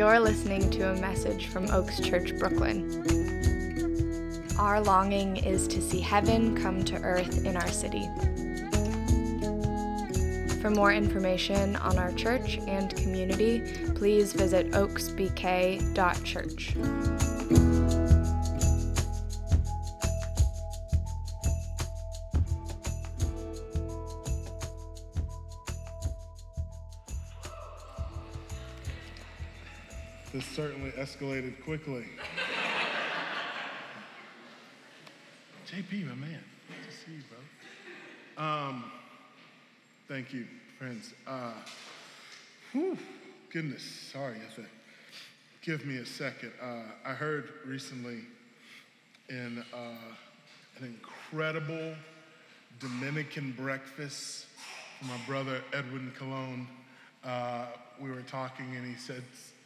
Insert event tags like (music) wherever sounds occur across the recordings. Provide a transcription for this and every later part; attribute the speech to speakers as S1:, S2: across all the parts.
S1: You're listening to a message from Oaks Church, Brooklyn. Our longing is to see heaven come to earth in our city. For more information on our church and community, please visit oaksbk.church.
S2: escalated quickly. JP, my man. Good to see you, bro. Um, thank you, friends. Uh, whew, goodness, sorry, I think. Give me a second. Uh, I heard recently in uh, an incredible Dominican breakfast from my brother Edwin Colon. Uh, we were talking, and he said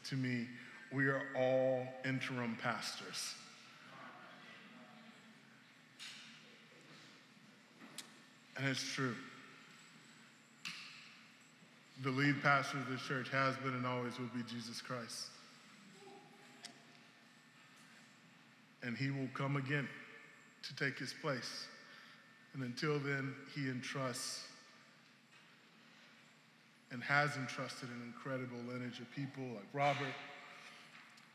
S2: to me, We are all interim pastors. And it's true. The lead pastor of this church has been and always will be Jesus Christ. And he will come again to take his place. And until then, he entrusts and has entrusted an incredible lineage of people like Robert,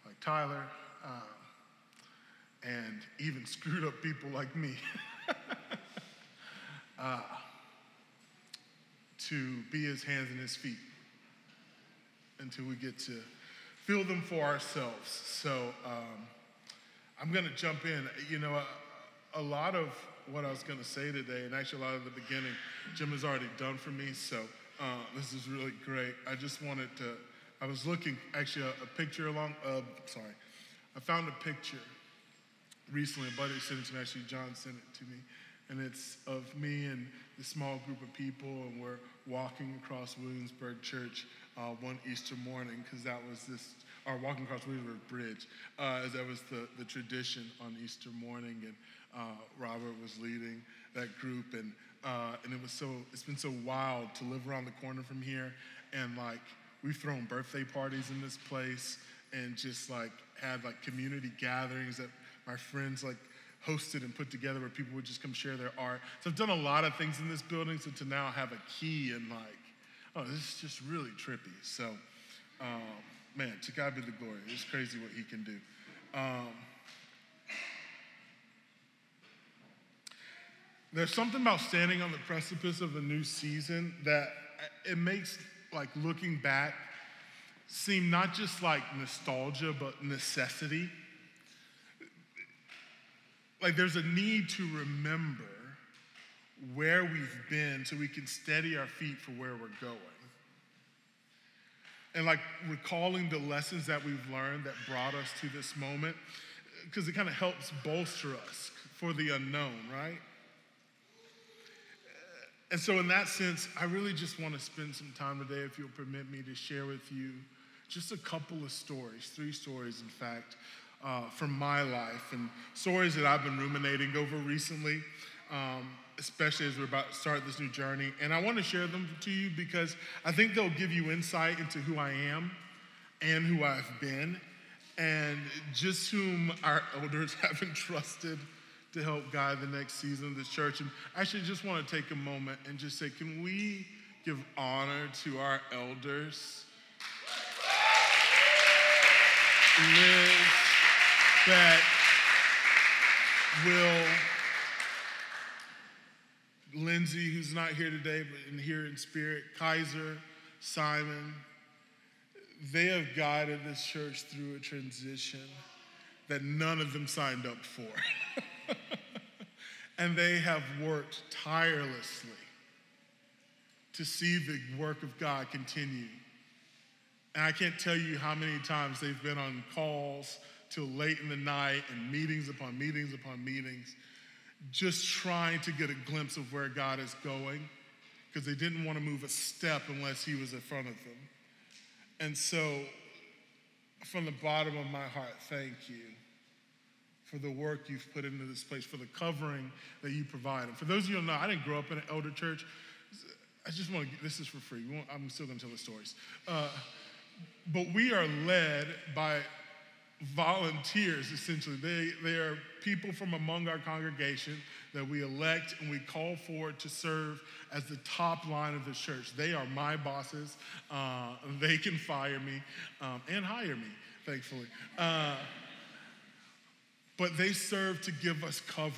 S2: like Tyler, um, and even screwed up people like me. (laughs) uh, to be his hands and his feet until we get to feel them for ourselves. So um, I'm going to jump in. You know, a, a, lot of what I was going to say today, and actually a lot of the beginning, Jim has already done for me. So uh, this is really great. I just wanted to. I was looking actually a, a picture along. Uh, sorry, I found a picture recently. A buddy sent it to me. Actually, John sent it to me and it's of me and a small group of people, and we're walking across Williamsburg Church uh, one Easter morning because that was this, or walking across Williamsburg Bridge, uh, as that was the, the tradition on Easter morning, and uh, Robert was leading that group, and uh, and it was so, it's been so wild to live around the corner from here, and like we've thrown birthday parties in this place, and just like had like community gatherings that my friends like hosted and put together where people would just come share their art. So I've done a lot of things in this building. So to now have a key and like, oh, this is just really trippy. So, um, man, to God be the glory. It's crazy what He can do. Um, there's something about standing on the precipice of a new season that it makes like looking back seem not just like nostalgia, but necessity like there's a need to remember where we've been so we can steady our feet for where we're going. And like recalling the lessons that we've learned that brought us to this moment, because it kind of helps bolster us for the unknown, right? And so, in that sense, I really just want to spend some time today, if you'll permit me, to share with you just a couple of stories, three stories, in fact, uh, from my life and stories that I've been ruminating over recently, um, especially as we're about to start this new journey. And I want to share them to you because I think they'll give you insight into who I am and who I've been and just whom our elders (laughs) have entrusted to help guide the next season of this church. And I actually just want to take a moment and just say, can we give honor to our elders? Liz, that will Lindsay, who's not here today, but in here in spirit, Kaiser, Simon, they have guided this church through a transition that none of them signed up for. (laughs) (laughs) and they have worked tirelessly to see the work of God continue. And I can't tell you how many times they've been on calls till late in the night and meetings upon meetings upon meetings, just trying to get a glimpse of where God is going because they didn't want to move a step unless He was in front of them. And so, from the bottom of my heart, thank you for the work you've put into this place, for the covering that you provide. And for those of you who know, I didn't grow up in an elder church. I just want to, this is for free. I'm still going to tell the stories. Uh, but we are led by volunteers, essentially. They, they are people from among our congregation that we elect and we call for to serve as the top line of the church. They are my bosses. Uh, they can fire me um, and hire me, thankfully. Uh, but they serve to give us covering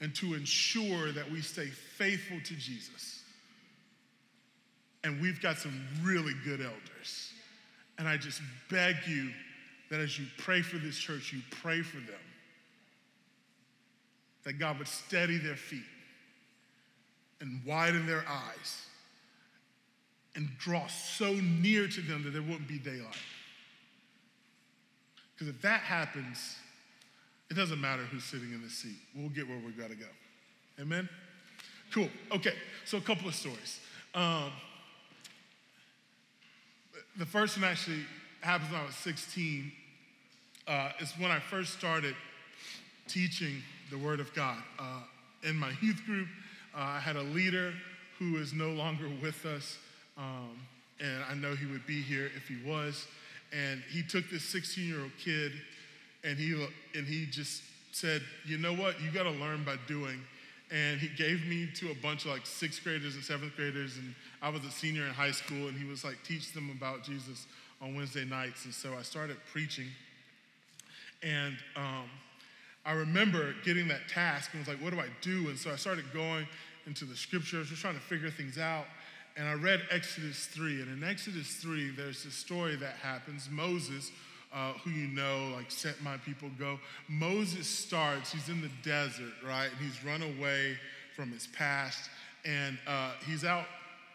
S2: and to ensure that we stay faithful to Jesus. And we've got some really good elders. And I just beg you that as you pray for this church, you pray for them. That God would steady their feet and widen their eyes and draw so near to them that there wouldn't be daylight. Because if that happens, it doesn't matter who's sitting in the seat. We'll get where we've gotta go. Amen? Cool. Okay, so a couple of stories. Um, the first one actually happens when I was 16. Uh, it's when I first started teaching the Word of God. Uh, in my youth group, uh, I had a leader who is no longer with us, um, and I know he would be here if he was. And he took this 16 year old kid and he, and he just said, You know what? You got to learn by doing. And he gave me to a bunch of like sixth graders and seventh graders. And I was a senior in high school. And he was like, Teach them about Jesus on Wednesday nights. And so I started preaching. And um, I remember getting that task and was like, What do I do? And so I started going into the scriptures, just trying to figure things out. And I read Exodus 3. And in Exodus 3, there's this story that happens. Moses, uh, who you know, like, sent my people go. Moses starts, he's in the desert, right? And he's run away from his past. And uh, he's out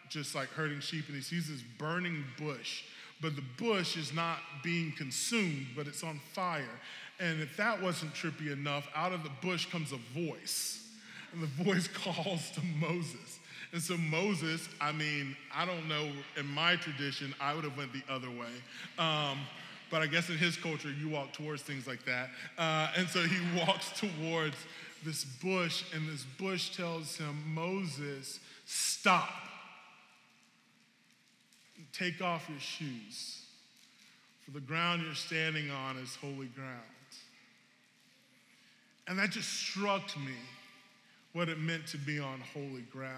S2: just like herding sheep, and he sees this burning bush. But the bush is not being consumed, but it's on fire. And if that wasn't trippy enough, out of the bush comes a voice. And the voice (laughs) calls to Moses. And so Moses, I mean, I don't know, in my tradition, I would have went the other way. Um, but I guess in his culture, you walk towards things like that. Uh, and so he (laughs) walks towards this bush, and this bush tells him, Moses, stop. Take off your shoes, for the ground you're standing on is holy ground. And that just struck me what it meant to be on holy ground.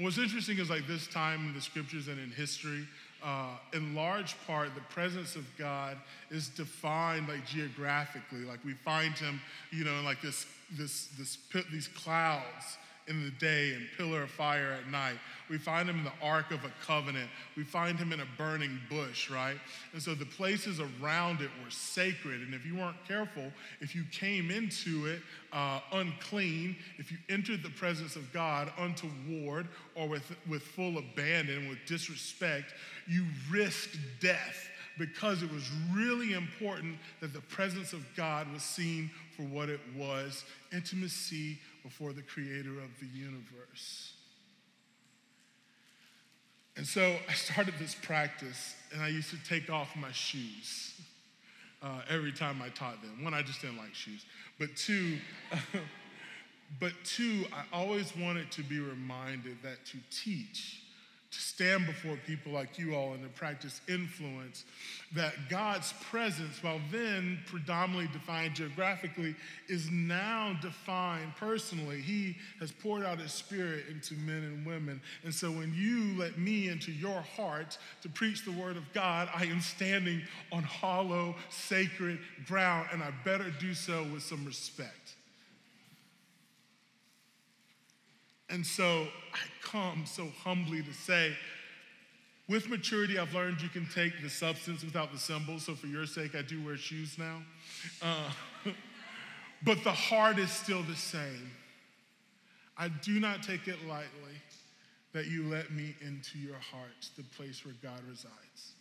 S2: What's interesting is like this time in the scriptures and in history, uh, in large part, the presence of God is defined like geographically. Like we find him, you know, in like this, this, this, these clouds in the day and pillar of fire at night. We find him in the Ark of a Covenant. We find him in a burning bush, right? And so the places around it were sacred. And if you weren't careful, if you came into it uh, unclean, if you entered the presence of God untoward or with, with full abandon, with disrespect, you risked death because it was really important that the presence of God was seen for what it was intimacy before the creator of the universe. And so I started this practice, and I used to take off my shoes uh, every time I taught them. One, I just didn't like shoes. But two, (laughs) but two, I always wanted to be reminded that to teach to stand before people like you all and to practice influence, that God's presence, while then predominantly defined geographically, is now defined personally. He has poured out his spirit into men and women. And so when you let me into your heart to preach the word of God, I am standing on hollow, sacred ground, and I better do so with some respect. And so I come so humbly to say, with maturity, I've learned you can take the substance without the symbol. So for your sake, I do wear shoes now. Uh, (laughs) but the heart is still the same. I do not take it lightly that you let me into your heart, the place where God resides.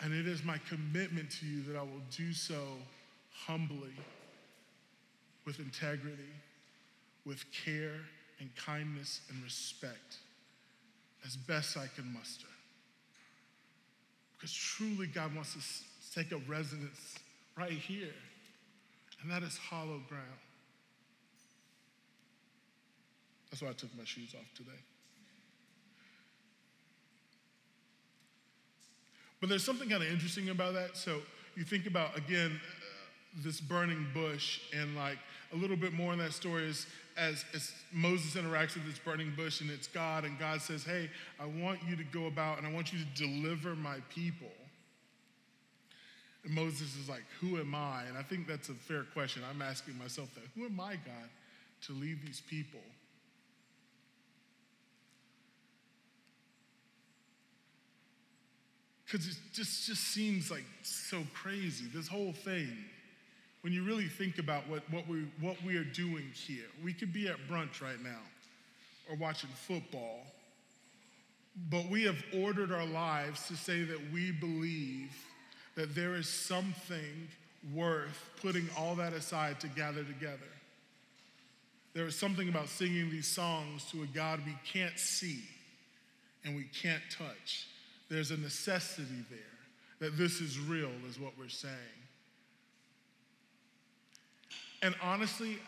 S2: And it is my commitment to you that I will do so humbly, with integrity with care and kindness and respect as best I can muster. Because truly, God wants to take a residence right here, and that is hollow ground. That's why I took my shoes off today. But there's something kind of interesting about that. So you think about, again, uh, this burning bush, and like a little bit more in that story is as, as Moses interacts with this burning bush, and it's God, and God says, Hey, I want you to go about and I want you to deliver my people. And Moses is like, Who am I? And I think that's a fair question. I'm asking myself that. Who am I, God, to lead these people? Because it just, just seems like so crazy, this whole thing. When you really think about what, what, we, what we are doing here, we could be at brunch right now or watching football, but we have ordered our lives to say that we believe that there is something worth putting all that aside to gather together. There is something about singing these songs to a God we can't see and we can't touch there's a necessity there that this is real, is what we're saying. And honestly,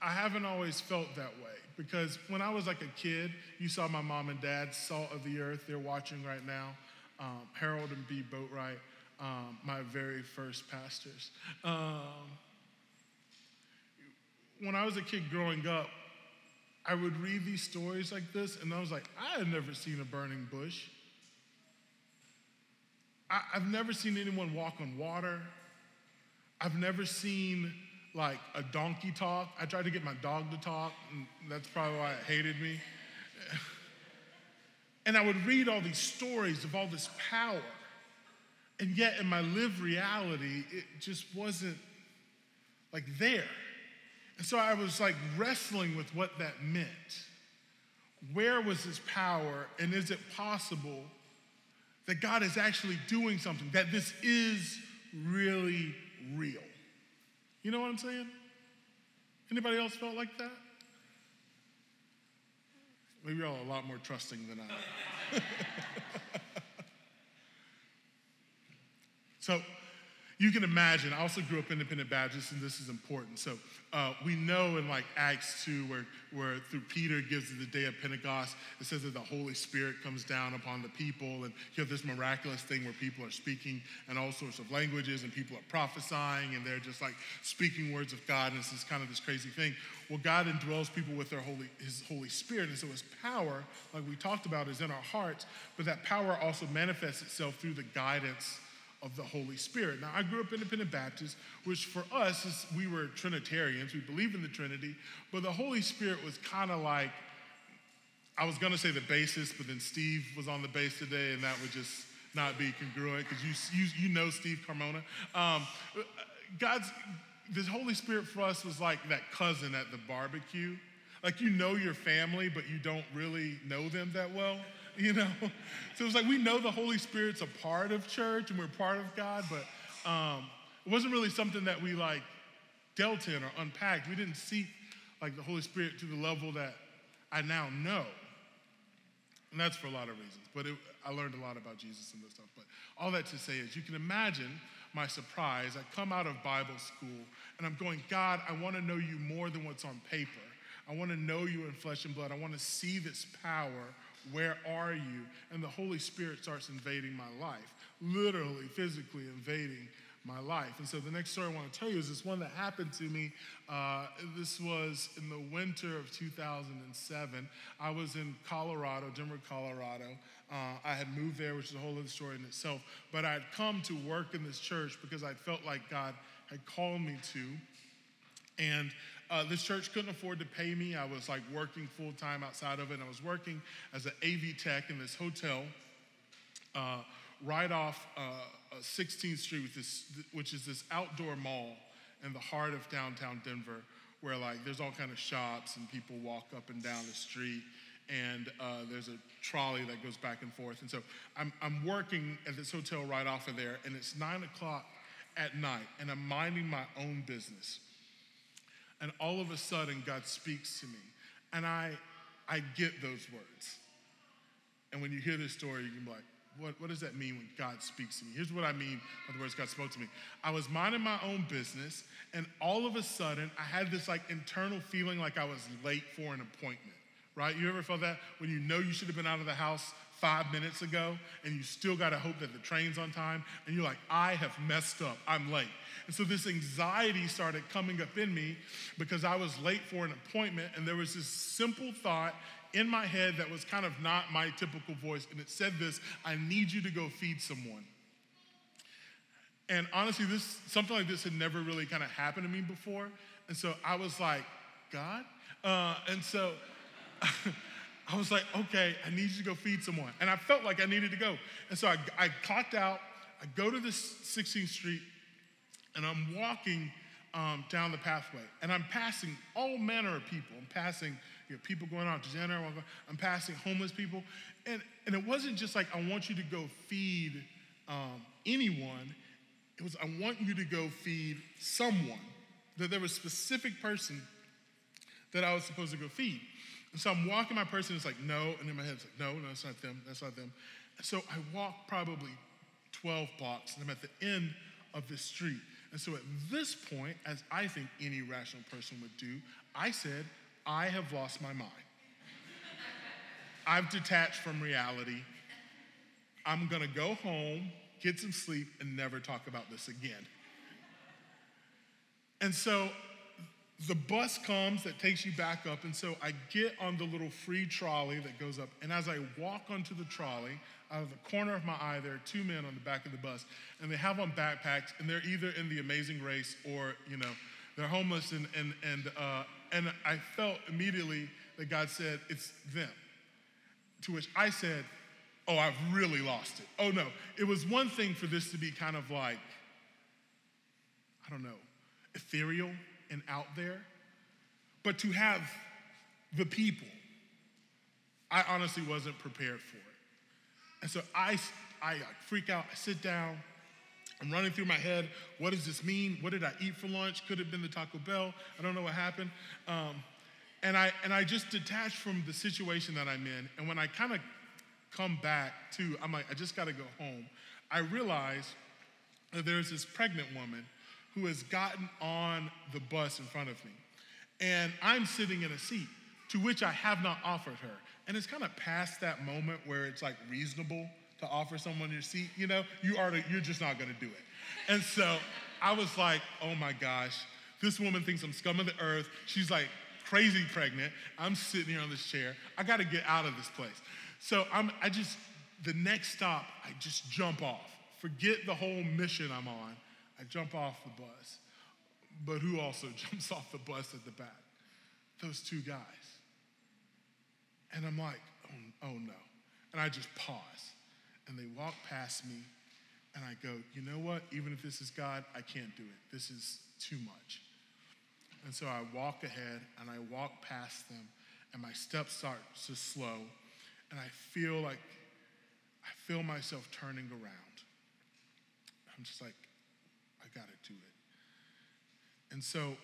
S2: I haven't always felt that way because when I was like a kid, you saw my mom and dad, Salt of the Earth, they're watching right now. Um, Harold and B. Boatwright, um, my very first pastors. Um, when I was a kid growing up, I would read these stories like this, and I was like, I had never seen a burning bush. I, have never seen anyone walk on water. I've never seen like a donkey talk. I tried to get my dog to talk, and that's probably why it hated me. (laughs) And I would read all these stories of all this power. And yet, in my lived reality, it just wasn't like there. And so I was like wrestling with what that meant. Where was this power, and is it possible that God is actually doing something, that this is really real. You know what I'm saying? Anybody else felt like that? Maybe y'all a lot more trusting than I (laughs) so, you can imagine, I also grew up independent Baptist, and this is important. So uh, we know in like Acts 2, where, where through Peter gives the day of Pentecost, it says that the Holy Spirit comes down upon the people, and you have this miraculous thing where people are speaking in all sorts of languages, and people are prophesying, and they're just like speaking words of God, and it's this kind of this crazy thing. Well, God indwells people with their holy, His Holy Spirit, and so His power, like we talked about, is in our hearts, but that power also manifests itself through the guidance of the Holy Spirit. Now, I grew up independent Baptist, which for us is we were Trinitarians. We believe in the Trinity, but the Holy Spirit was kind of like I was going to say the basis, but then Steve was on the bass today, and that would just not be congruent because you, you you know Steve Carmona. Um, God's this Holy Spirit for us was like that cousin at the barbecue. Like you know your family, but you don't really know them that well. (laughs) you know? So it's like we know the Holy Spirit's a part of church and we're part of God, but um, it wasn't really something that we like dealt in or unpacked. We didn't seek like the Holy Spirit to the level that I now know. And that's for a lot of reasons. But it, I learned a lot about Jesus and this stuff. But all that to say is, you can imagine my surprise. I come out of Bible school and I'm going, God, I want to know you more than what's on paper. I want to know you in flesh and blood. I want to see this power where are you? And the Holy Spirit starts invading my life, literally, physically invading my life. And so the next story I want to tell you is this one that happened to me. Uh, this was in the winter of 2007. I was in Colorado, Denver, Colorado. Uh, I had moved there, which is a whole other story in itself. But I had come to work in this church because I felt like God had called me to. And uh, this church couldn't afford to pay me. I was like working full time outside of it. I was working as an AV tech in this hotel uh, right off uh, 16th Street, this, which is this outdoor mall in the heart of downtown Denver, where like there's all kind of shops and people walk up and down the street. And uh, there's a trolley that goes back and forth. And so I'm, I'm working at this hotel right off of there, and it's nine o'clock at night, and I'm minding my own business and all of a sudden God speaks to me. And I, I get those words. And when you hear this story, you can be like, what, what does that mean when God speaks to me? Here's what I mean by the words God spoke to me. I was minding my own business, and all of a sudden, I had this like internal feeling like I was late for an appointment, right? You ever felt that? When you know you should have been out of the house five minutes ago, and you still got to hope that the train's on time, and you're like, I have messed up, I'm late. And so this anxiety started coming up in me because I was late for an appointment, and there was this simple thought in my head that was kind of not my typical voice, and it said this I need you to go feed someone. And honestly, this something like this had never really kind of happened to me before. And so I was like, God? Uh, and so (laughs) I was like, okay, I need you to go feed someone. And I felt like I needed to go. And so I, I clocked out, I go to this 16th Street, and I'm walking um, down the pathway. And I'm passing all manner of people. I'm passing you know, people going out to dinner, I'm passing homeless people. And, and it wasn't just like, I want you to go feed um, anyone. It was, I want you to go feed someone. That there was a specific person that I was supposed to go feed. And so I'm walking my person, it's like, no. And in my head, it's like, no, no, it's not them, that's not them. And so I walk probably 12 blocks, and I'm at the end of this street. And so at this point, as I think any rational person would do, I said, I have lost my mind. (laughs) I've detached from reality. I'm gonna go home, get some sleep, and never talk about this again. And so the bus comes that takes you back up, and so I get on the little free trolley that goes up. And as I walk onto the trolley, out of the corner of my eye, there are two men on the back of the bus, and they have on backpacks, and they're either in the Amazing Race or you know they're homeless, and and and uh, and I felt immediately that God said it's them. To which I said, "Oh, I've really lost it. Oh no, it was one thing for this to be kind of like I don't know, ethereal." And out there, but to have the people, I honestly wasn't prepared for it. And so I, I freak out, I sit down, I'm running through my head, what does this mean? What did I eat for lunch? Could have been the Taco Bell. I don't know what happened. Um, and, I, and I just detach from the situation that I'm in. And when I kind of come back to, I'm like, I just got to go home. I realize that there's this pregnant woman who has gotten on the bus in front of me. And I'm sitting in a seat to which I have not offered her. And it's kind of past that moment where it's like reasonable to offer someone your seat, you know, you are you're just not gonna do it. And so I was like, oh my gosh, this woman thinks I'm scum of the earth. She's like crazy pregnant. I'm sitting here on this chair. I gotta get out of this place. So I'm I just the next stop, I just jump off. Forget the whole mission I'm on I jump off the bus. But who also (laughs) jumps off the bus at the back? Those two guys. And I'm like, oh, oh no. And I just pause. And they walk past me. And I go, you know what? Even if this is God, I can't do it. This is too much. And so I walk ahead and I walk past them. And my steps start to slow. And I feel like, I feel myself turning around. I'm just like, got to do it. And so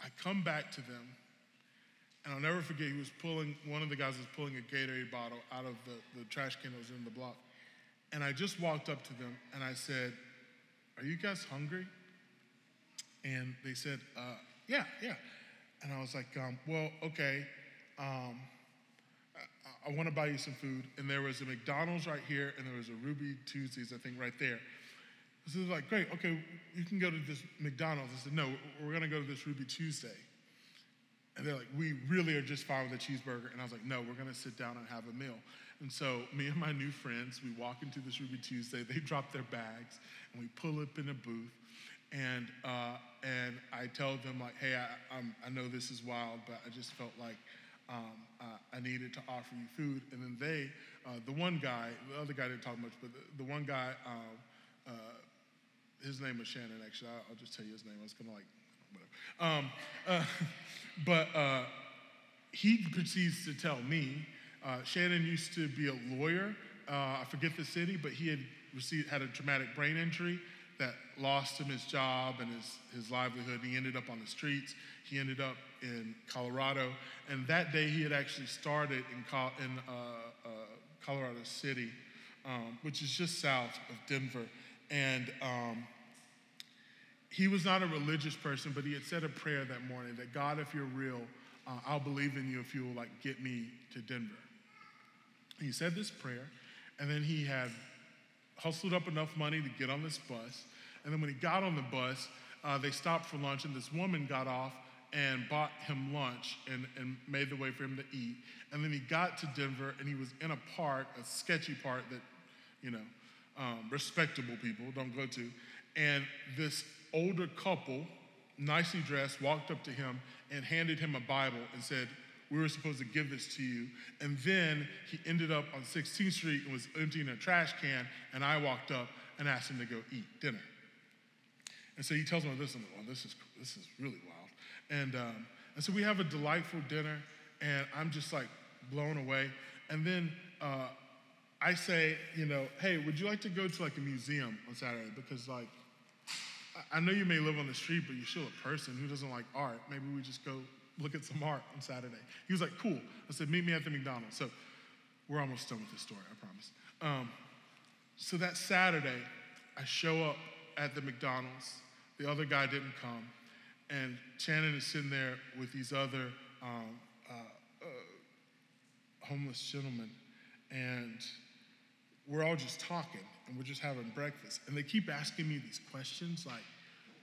S2: I come back to them, and I'll never forget, he was pulling, one of the guys was pulling a Gatorade bottle out of the, the trash can that was in the block. And I just walked up to them and I said, Are you guys hungry? And they said, uh, Yeah, yeah. And I was like, um, Well, okay. Um, I, I want to buy you some food. And there was a McDonald's right here, and there was a Ruby Tuesdays, I think, right there. So they're like, great, okay, you can go to this McDonald's. I said, no, we're gonna go to this Ruby Tuesday. And they're like, we really are just fine with a cheeseburger. And I was like, no, we're gonna sit down and have a meal. And so me and my new friends, we walk into this Ruby Tuesday, they (laughs) drop their bags, and we pull up in a booth. And, uh, and I tell them like, hey, I, I'm, i know this is wild, but I just felt like um, uh, I needed to offer you food. And then they, uh, the one guy, the other guy didn't talk much, but the, the one guy, um, uh, his name was Shannon, actually. I'll, just tell you his name. I was kind of like, whatever. Um, uh, (laughs) but uh, he proceeds to tell me uh, Shannon used to be a lawyer. Uh, I forget the city, but he had received, had a traumatic brain injury that lost him his job and his, his livelihood. He ended up on the streets. He ended up in Colorado. And that day, he had actually started in, in uh, uh, Colorado City, um, which is just south of Denver. And um, he was not a religious person, but he had said a prayer that morning that God, if you're real, uh, I'll believe in you if you'll like get me to Denver. He said this prayer, and then he had hustled up enough money to get on this bus. And then when he got on the bus, uh, they stopped for lunch, and this woman got off and bought him lunch and, and made the way for him to eat. And then he got to Denver, and he was in a part, a sketchy part that, you know, um, respectable people don't go to. And this older couple, nicely dressed, walked up to him and handed him a Bible and said, we were supposed to give this to you. And then he ended up on 16th Street and was emptying a trash can, and I walked up and asked him to go eat dinner. And so he tells me this, and I'm like, oh, this is, this is really wild. And, um, and so we have a delightful dinner, and I'm just like blown away. And then uh, I say, you know, hey, would you like to go to like a museum on Saturday? Because like, I know you may live on the street, but you're still a person who doesn't like art. Maybe we just go look at some art on Saturday. He was like, cool. I said, meet me at the McDonald's. So we're almost done with this story, I promise. Um, so that Saturday, I show up at the McDonald's. The other guy didn't come. And Shannon is sitting there with these other um, uh, uh, homeless gentlemen. And we're all just talking and we're just having breakfast. And they keep asking me these questions like,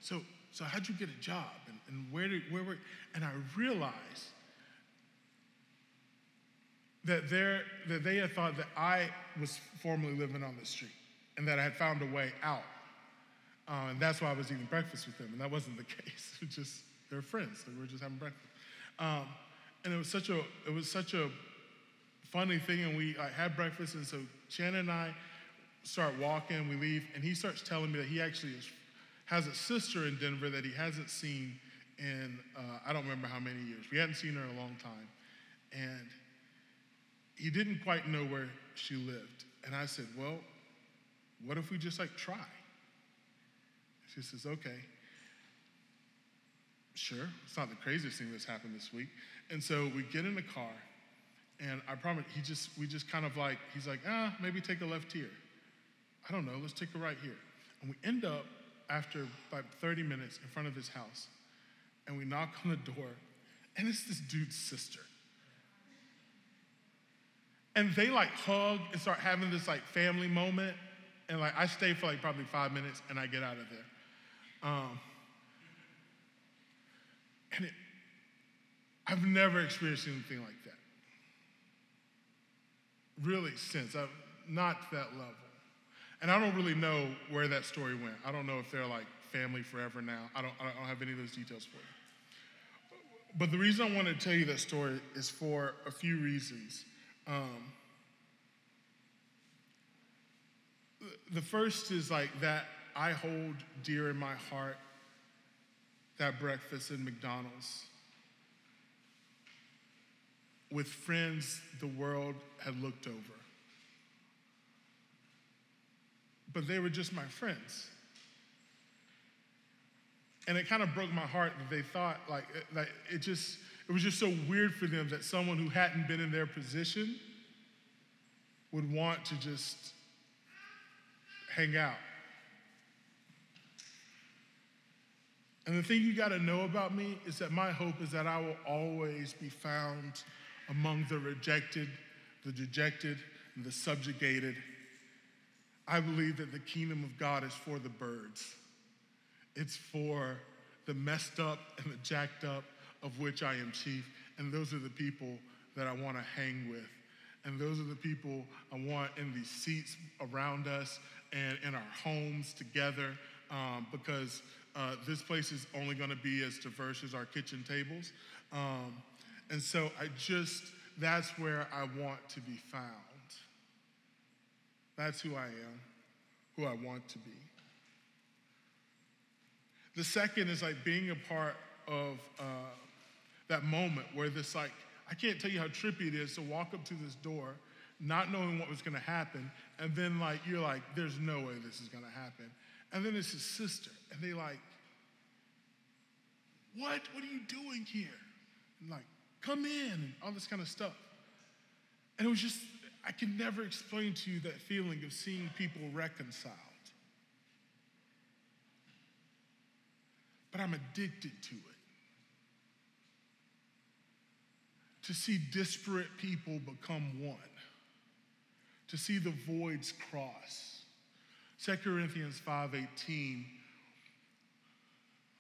S2: so, so how'd you get a job? And, and where did, where were, and I realized that, that they had thought that I was formerly living on the street and that I had found a way out. Uh, and that's why I was eating breakfast with them. And that wasn't the (laughs) case. It was just, they were friends. They were just having breakfast. Um, and it was such a, it was such a funny thing. And we I had breakfast. And so Shannon and I start walking, we leave, and he starts telling me that he actually is, has a sister in Denver that he hasn't seen in, uh, I don't remember how many years. We hadn't seen her in a long time. And he didn't quite know where she lived. And I said, Well, what if we just like try? She says, Okay. Sure, it's not the craziest thing that's happened this week. And so we get in the car, and I promise he just we just kind of like he's like ah maybe take a left here. I don't know, let's take a right here. And we end up after about 30 minutes in front of his house, and we knock on the door, and it's this dude's sister. And they like hug and start having this like family moment, and like I stay for like probably five minutes, and I get out of there. Um, and it, I've never experienced anything like that really since. I've, not that level. And I don't really know where that story went. I don't know if they're like family forever now. I don't, I don't have any of those details for you. But the reason I want to tell you that story is for a few reasons. Um, the first is like that I hold dear in my heart that breakfast in McDonald's with friends the world had looked over. But they were just my friends. And it kind of broke my heart that they thought like, like it just it was just so weird for them that someone who hadn't been in their position would want to just hang out. And the thing you got to know about me is that my hope is that I will always be found among the rejected, the dejected, and the subjugated. I believe that the kingdom of God is for the birds. It's for the messed up and the jacked up, of which I am chief. And those are the people that I want to hang with. And those are the people I want in these seats around us and in our homes together um, because uh, this place is only going to be as diverse as our kitchen tables. Um, and so I just, that's where I want to be found. That's who I am, who I want to be. The second is like being a part of uh, that moment where this, like, I can't tell you how trippy it is to walk up to this door not knowing what was to happen, and then like you're like, there's no way this is to happen. And then it's his sister, and they like, what? What are you doing here? And like, come in, and all this kind of stuff. And it was just, I can never explain to you that feeling of seeing people reconciled. But I'm addicted to it. To see disparate people become one. to see the voids cross. 2 Corinthians 5:18,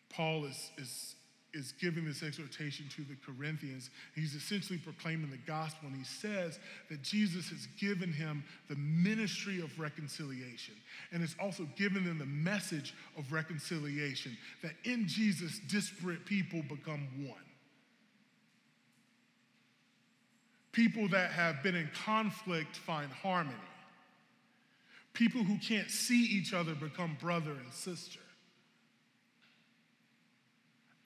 S2: Paul is, is, is giving this exhortation to the Corinthians. He's essentially proclaiming the gospel, and he says that Jesus has given him the ministry of reconciliation, and has also given them the message of reconciliation that in Jesus, disparate people become one. People that have been in conflict find harmony. People who can't see each other become brother and sister.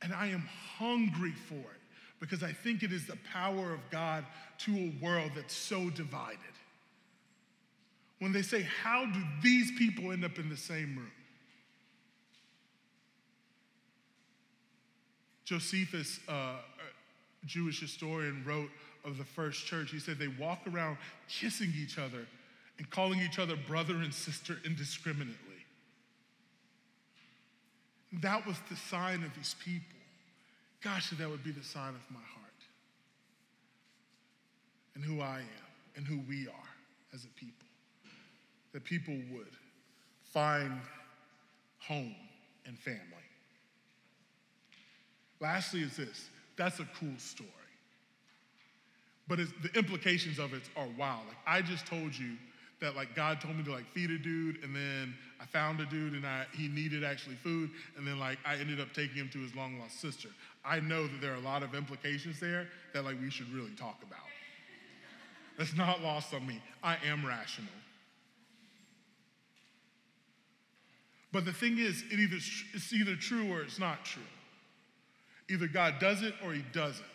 S2: And I am hungry for it because I think it is the power of God to a world that's so divided. When they say, How do these people end up in the same room? Josephus, uh, Jewish historian, wrote of the first church. He said they walk around kissing each other and calling each other brother and sister indiscriminately. That was the sign of these people. Gosh, that would be the sign of my heart and who I am and who we are as a people. That people would find home and family. Lastly, is this that's a cool story. But the implications of it are wild. Like I just told you that like God told me to like feed a dude, and then I found a dude and I he needed actually food, and then like I ended up taking him to his long lost sister. I know that there are a lot of implications there that like we should really talk about. That's not lost on me. I am rational. But the thing is, it either, it's either true or it's not true. Either God does it or he doesn't.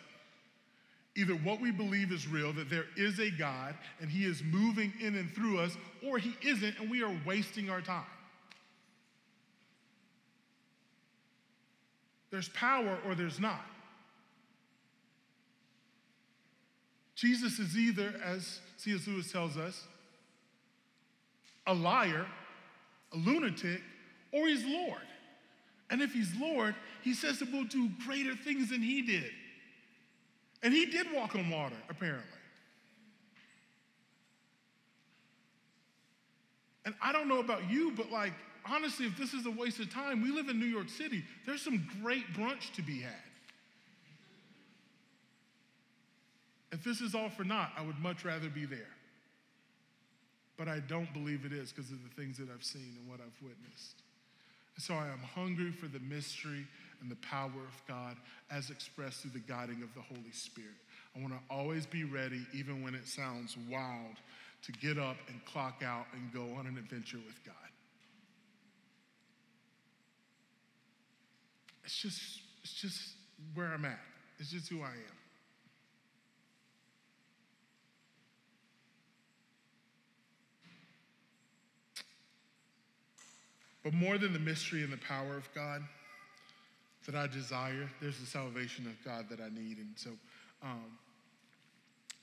S2: Either what we believe is real, that there is a God and He is moving in and through us, or He isn't and we are wasting our time. There's power or there's not. Jesus is either, as C.S. Lewis tells us, a liar, a lunatic, or he's Lord. And if he's Lord, he says that we'll do greater things than he did. And he did walk on water, apparently. And I don't know about you, but like, honestly, if this is a waste of time, we live in New York City. There's some great brunch to be had. If this is all for naught, I would much rather be there. But I don't believe it is because of the things that I've seen and what I've witnessed. And so I am hungry for the mystery and the power of God as expressed through the guiding of the Holy Spirit. I want to always be ready, even when it sounds wild, to get up and clock out and go on an adventure with God. It's just, it's just where I'm at. It's just who I am. But more than the mystery and the power of God, that I desire. There's the salvation of God that I need. And so, um,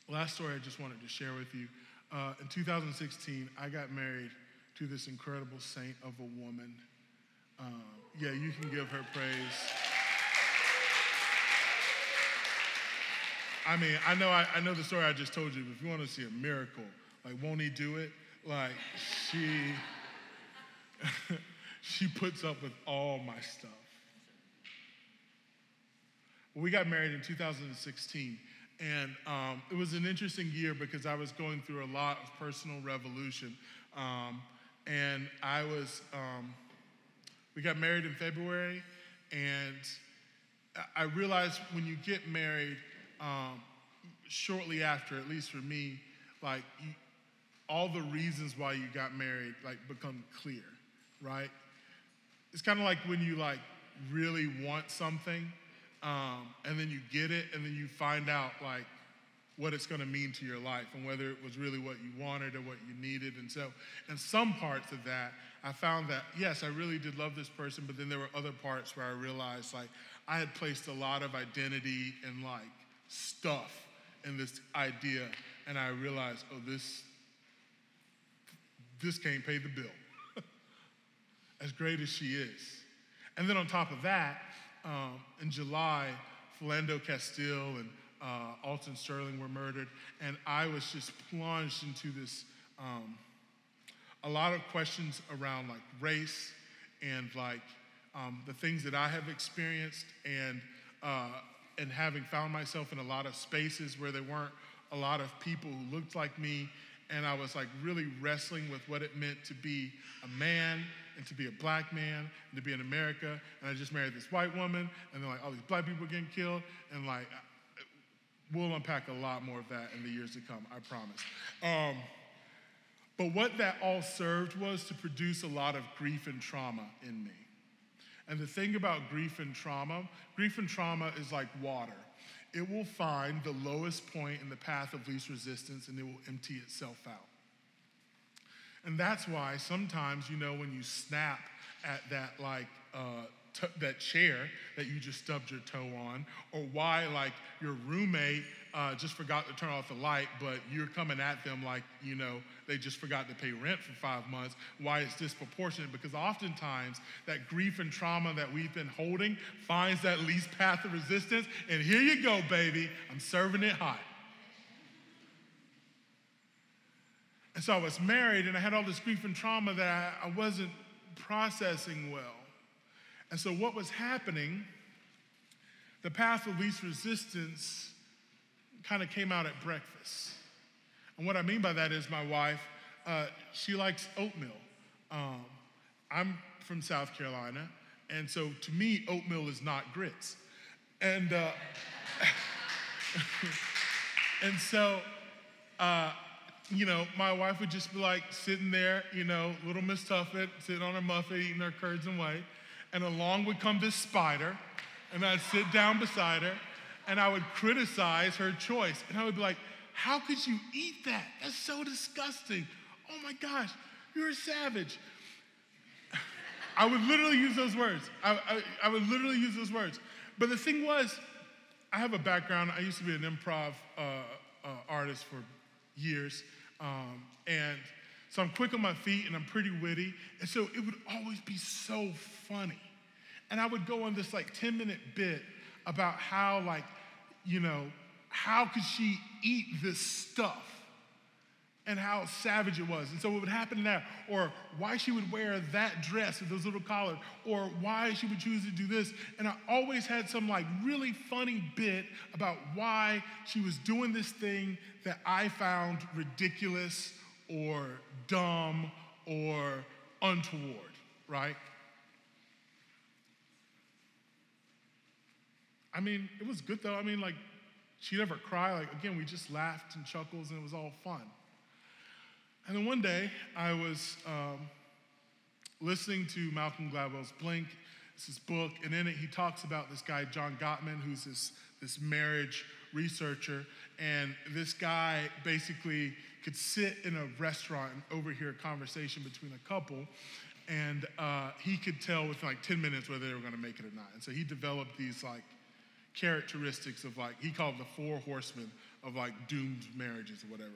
S2: last story I just wanted to share with you. Uh, in 2016, I got married to this incredible saint of a woman. Yeah, you can give her praise. I mean, I know I, I know the story I just told you, but if you want to see a miracle, like, won't he do it? Like, she (laughs) she puts up with all my stuff. We got married in 2016, and um, it was an interesting year because I was going through a lot of personal revolution. Um, and I was, um, we got married in February, and I realized when you get married, um, shortly after, at least for me, like you, all the reasons why you got married like become clear, right? It's kind of like when you like really want something um, and then you get it, and then you find out like what it's going to mean to your life and whether it was really what you wanted or what you needed. And so, in some parts of that, I found that yes, I really did love this person, but then there were other parts where I realized like I had placed a lot of identity and like stuff in this idea, and I realized, oh, this this can't pay the bill. (laughs) as great as she is. And then on top of that, um, in July, Philando Castile and uh, Alton Sterling were murdered, and I was just plunged into this um, a lot of questions around like race and like um, the things that I have experienced and uh, and having found myself in a lot of spaces where there weren't a lot of people who looked like me and I was like really wrestling with what it meant to be a man and to be a black man and to be in America. And I just married this white woman, and then like all these black people getting killed, and like we'll unpack a lot more of that in the years to come. I promise. Um, but what that all served was to produce a lot of grief and trauma in me. And the thing about grief and trauma, grief and trauma is like water it will find the lowest point in the path of least resistance and it will empty itself out. And that's why sometimes, you know, when you snap at that, like, uh, t- that chair that you just stubbed your toe on, or why, like, your roommate uh, just forgot to turn off the light, but you're coming at them like, you know, they just forgot to pay rent for five months, why it's disproportionate. Because oftentimes that grief and trauma that we've been holding finds that least path of resistance. And here you go, baby, I'm serving it hot. And so I was married and I had all this grief and trauma that I, I wasn't processing well. And so what was happening, the path of least resistance kind of came out at breakfast. And what I mean by that is my wife, uh, she likes oatmeal. Um, I'm from South Carolina, and so to me, oatmeal is not grits. And, uh, (laughs) and so, uh, you know, my wife would just be like sitting there, you know, little Miss Tuffet, sitting on her muffet, eating her curds and whey. And along would come this spider, and I'd sit down beside her, and I would criticize her choice. And I would be like, How could you eat that? That's so disgusting. Oh my gosh, you're a savage. (laughs) I would literally use those words. I, I, I, would literally use those words. But the thing was, I have a background. I used to be an improv uh, uh, artist for years. Um, and so I'm quick on my feet and I'm pretty witty. And so it would always be so funny. And I would go on this like 10 minute bit about how, like, you know, how could she eat this stuff? And how savage it was. And so what would happen now, or why she would wear that dress with those little collars, or why she would choose to do this. And I always had some like really funny bit about why she was doing this thing that I found ridiculous or dumb or untoward, right? I mean, it was good though. I mean, like, she never cried. Like, again, we just laughed and chuckles and it was all fun. And then one day, I was um, listening to Malcolm Gladwell's Blink. It's his book, and in it, he talks about this guy, John Gottman, who's this, this marriage researcher. And this guy basically could sit in a restaurant and overhear a conversation between a couple, and uh, he could tell within like 10 minutes whether they were going to make it or not. And so he developed these like characteristics of like, he called the four horsemen of like doomed marriages or whatever.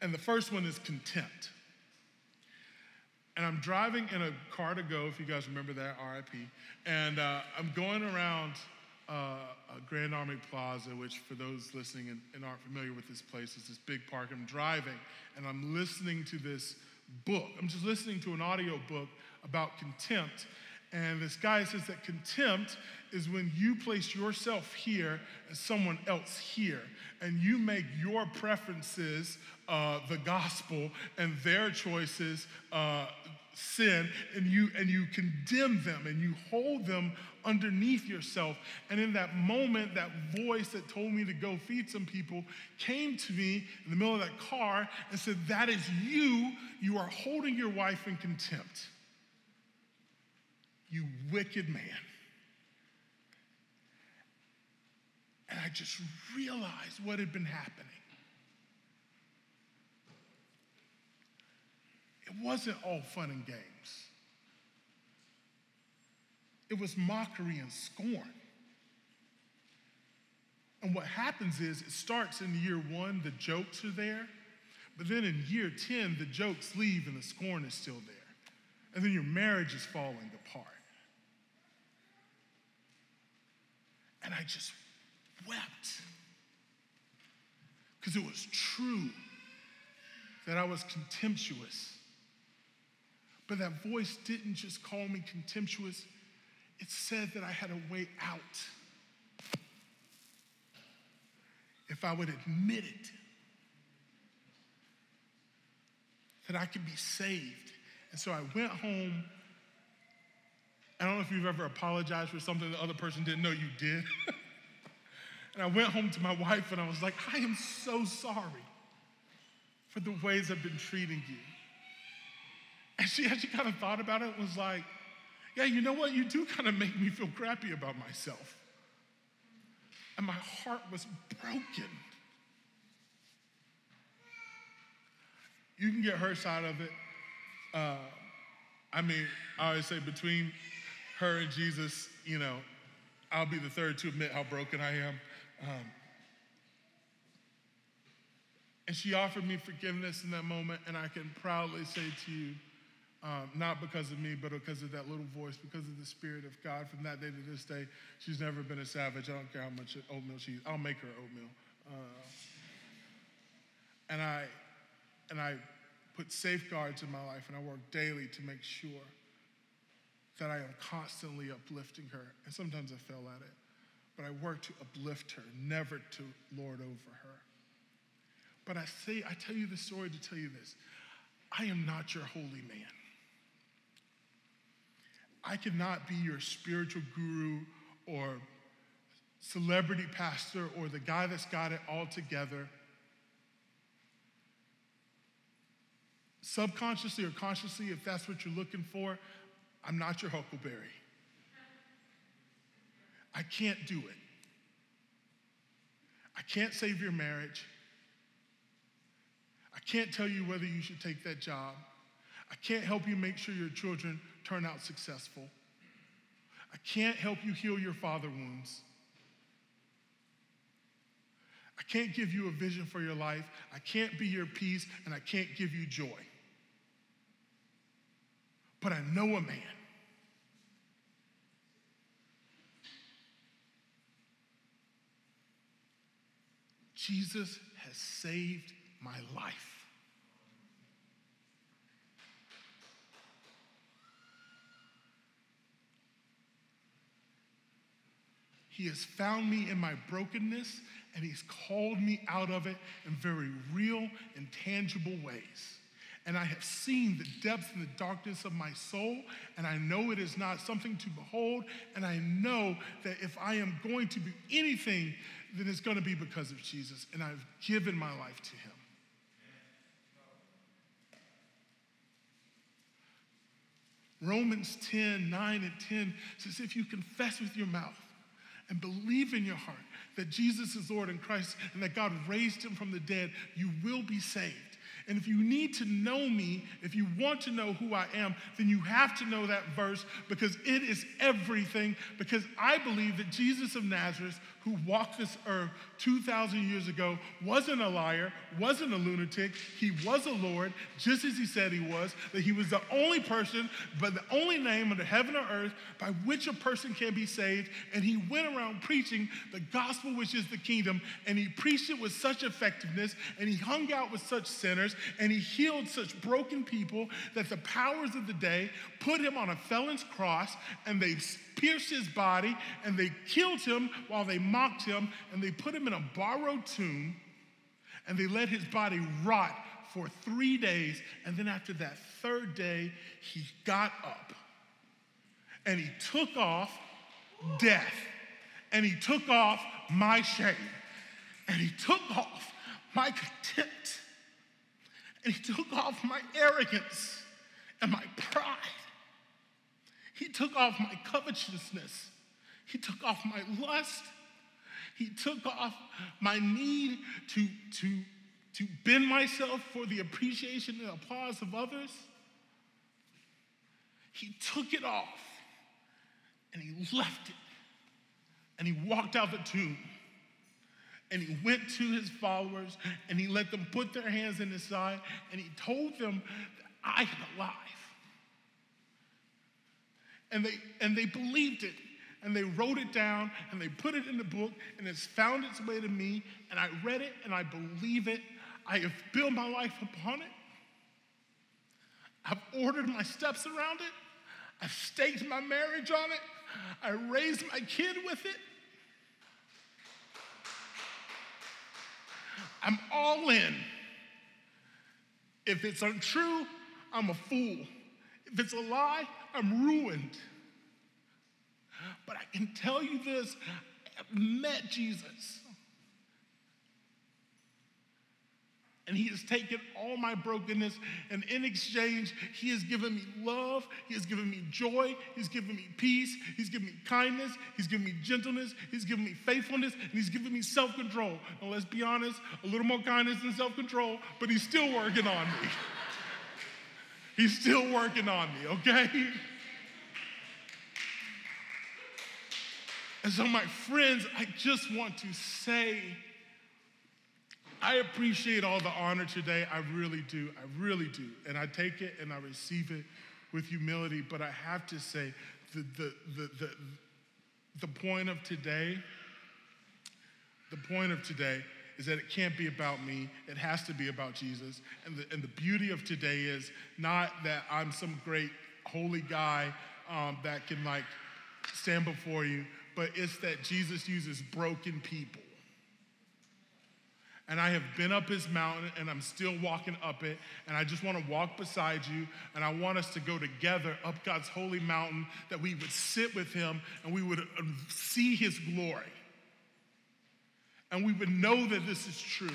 S2: And the first one is contempt. And I'm driving in a Car2Go, if you guys remember that, RIP. And uh, I'm going around uh, Grand Army Plaza, which for those listening and, and aren't familiar with this place, is this big park. I'm driving and I'm listening to this book. I'm just listening to an audio book about contempt. And this guy says that contempt is when you place yourself here and someone else here, and you make your preferences uh, the gospel and their choices uh, sin, and you and you condemn them and you hold them underneath yourself. And in that moment, that voice that told me to go feed some people came to me in the middle of that car and said, "That is you. You are holding your wife in contempt." You wicked man. And I just realized what had been happening. It wasn't all fun and games, it was mockery and scorn. And what happens is it starts in year one, the jokes are there, but then in year 10, the jokes leave and the scorn is still there. And then your marriage is falling apart. And I just wept because it was true that I was contemptuous. But that voice didn't just call me contemptuous, it said that I had a way out. If I would admit it, that I could be saved. And so I went home. I don't know if you've ever apologized for something the other person didn't know you did. (laughs) and I went home to my wife and I was like, I am so sorry for the ways I've been treating you. And she actually kind of thought about it and was like, yeah, you know what? You do kind of make me feel crappy about myself. And my heart was broken. You can get her side of it. Uh, I mean, I always say between her and Jesus, you know, I'll be the third to admit how broken I am. Um, and she offered me forgiveness in that moment, and I can proudly say to you, um, not because of me, but because of that little voice, because of the Spirit of God. From that day to this day, she's never been a savage. I don't care how much oatmeal she eats. I'll make her oatmeal. Uh, and I, and I put safeguards in my life, and I work daily to make sure that I am constantly uplifting her. And sometimes I fail at it, but I work to uplift her, never to lord over her. But I say, I tell you this story to tell you this I am not your holy man. I cannot be your spiritual guru or celebrity pastor or the guy that's got it all together. Subconsciously or consciously, if that's what you're looking for, I'm not your huckleberry. I can't do it. I can't save your marriage. I can't tell you whether you should take that job. I can't help you make sure your children turn out successful. I can't help you heal your father wounds. I can't give you a vision for your life. I can't be your peace, and I can't give you joy. But I know a man. Jesus has saved my life. He has found me in my brokenness and He's called me out of it in very real and tangible ways. And I have seen the depths and the darkness of my soul, and I know it is not something to behold. And I know that if I am going to be anything, then it's going to be because of Jesus. And I've given my life to Him. Romans 10, 9 and 10 says, if you confess with your mouth and believe in your heart that Jesus is Lord and Christ and that God raised him from the dead, you will be saved. And if you need to know me, if you want to know who I am, then you have to know that verse because it is everything. Because I believe that Jesus of Nazareth, who walked this earth 2,000 years ago, wasn't a liar, wasn't a lunatic. He was a Lord, just as he said he was, that he was the only person, but the only name under heaven or earth by which a person can be saved. And he went around preaching the gospel, which is the kingdom, and he preached it with such effectiveness, and he hung out with such sinners, and he healed such broken people that the powers of the day put him on a felon's cross, and they pierced his body, and they killed him while they mocked him, and they put him in a borrowed tomb, and they let his body rot for three days. And then after that third day, he got up and he took off death, and he took off my shame, and he took off my contempt, and he took off my arrogance and my pride. He took off my covetousness. He took off my lust. He took off my need to, to, to bend myself for the appreciation and applause of others. He took it off and he left it. And he walked out the tomb and he went to his followers and he let them put their hands in his side and he told them that I am alive and they, and they believed it and they wrote it down and they put it in the book and it's found its way to me and I read it and I believe it. I have built my life upon it I've ordered my steps around it. I've staked my marriage on it. I raised my kid with it. I'm all in. If it's untrue, I'm a fool. If it's a lie, I'm ruined. But I can tell you this I've met Jesus. And he has taken all my brokenness, and in exchange, he has given me love, he has given me joy, he's given me peace, he's given me kindness, he's given me gentleness, he's given me faithfulness, and he's given me self control. And let's be honest, a little more kindness and self control, but he's still working on me. (laughs) he's still working on me, okay? (laughs) And so, my friends, I just want to say, I appreciate all the honor today. I really do. I really do. And I take it and I receive it with humility. But I have to say, the, the, the, the, the point of today, the point of today is that it can't be about me. It has to be about Jesus. And the, and the beauty of today is not that I'm some great holy guy um, that can like stand before you, but it's that Jesus uses broken people. And I have been up his mountain and I'm still walking up it. And I just want to walk beside you. And I want us to go together up God's holy mountain that we would sit with him and we would um, see his glory. And we would know that this is true.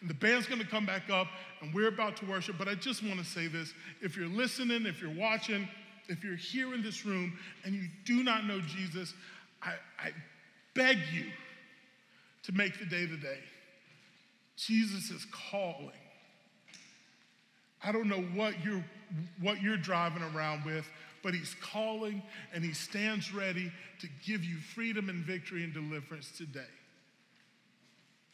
S2: And the band's going to come back up and we're about to worship. But I just want to say this if you're listening, if you're watching, if you're here in this room and you do not know Jesus, I, I beg you to make the day today. Jesus is calling. I don't know what you're, what you're driving around with, but he's calling and he stands ready to give you freedom and victory and deliverance today.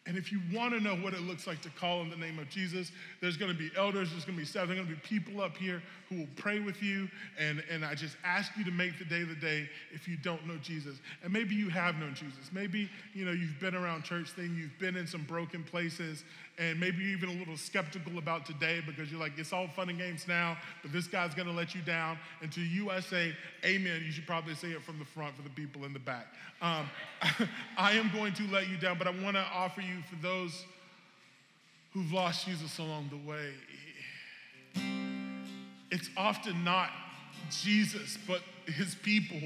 S2: And if you want to know what it looks like to call in the name of Jesus, there's going to be elders, there's going to be staff, there's going to be people up here who will pray with you. And, and I just ask you to make the day the day if you don't know Jesus. And maybe you have known Jesus. Maybe, you know, you've been around church thing, you've been in some broken places, and maybe you're even a little skeptical about today because you're like, it's all fun and games now, but this guy's to let you down. And to you, I say, amen. You should probably say it from the front for the people in the back. Um, (laughs) I am going to let you down, but I want to offer you for those who've lost Jesus along the way. It's often not Jesus, but his people,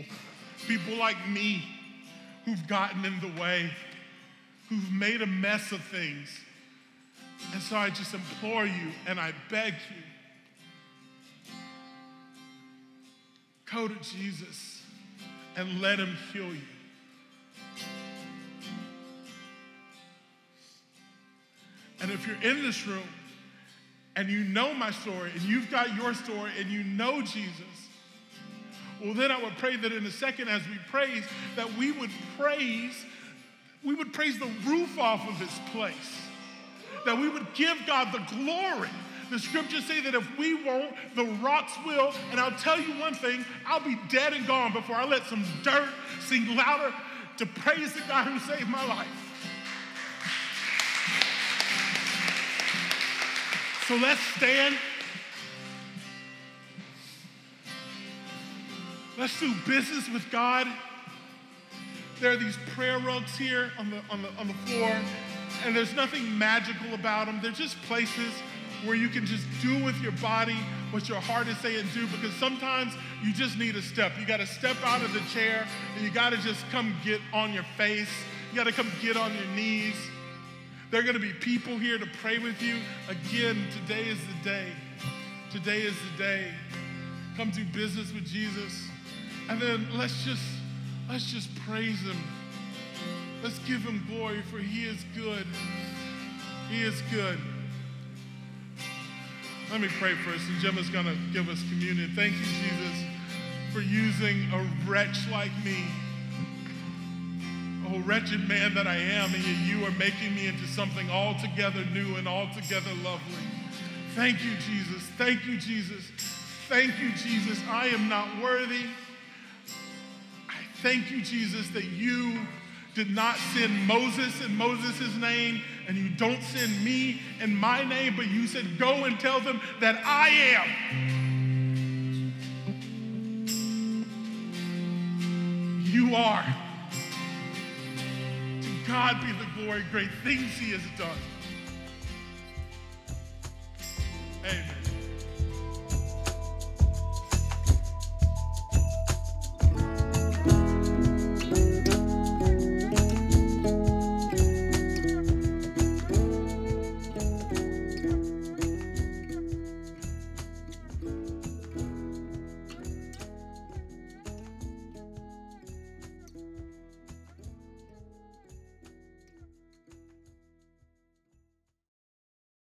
S2: people like me who've gotten in the way, who've made a mess of things. And so I just implore you and I beg you go to Jesus and let him heal you. And if you're in this room and you know my story and you've got your story and you know Jesus, well, then I would pray that in a second as we praise, that we would praise, we would praise the roof off of this place, that we would give God the glory. The scriptures say that if we won't, the rocks will. And I'll tell you one thing I'll be dead and gone before I let some dirt sing louder to praise the God who saved my life. So let's stand. Let's do business with God. There are these prayer rugs here on the, on the, on the floor, and there's nothing magical about them. They're just places where you can just do with your body what your heart is saying do because sometimes you just need a step. You got to step out of the chair and you got to just come get on your face. You got to come get on your knees. There are going to be people here to pray with you. Again, today is the day. Today is the day. Come do business with Jesus. And then let's just let's just praise him. Let's give him glory for he is good. He is good. Let me pray first, and is going to give us communion. Thank you, Jesus, for using a wretch like me oh wretched man that I am, and yet you are making me into something altogether new and altogether lovely. Thank you, Jesus. Thank you, Jesus. Thank you, Jesus. I am not worthy. I thank you, Jesus, that you did not send Moses in Moses' name, and you don't send me in my name, but you said, Go and tell them that I am. You are. To God be the glory, great things He has done. Amen.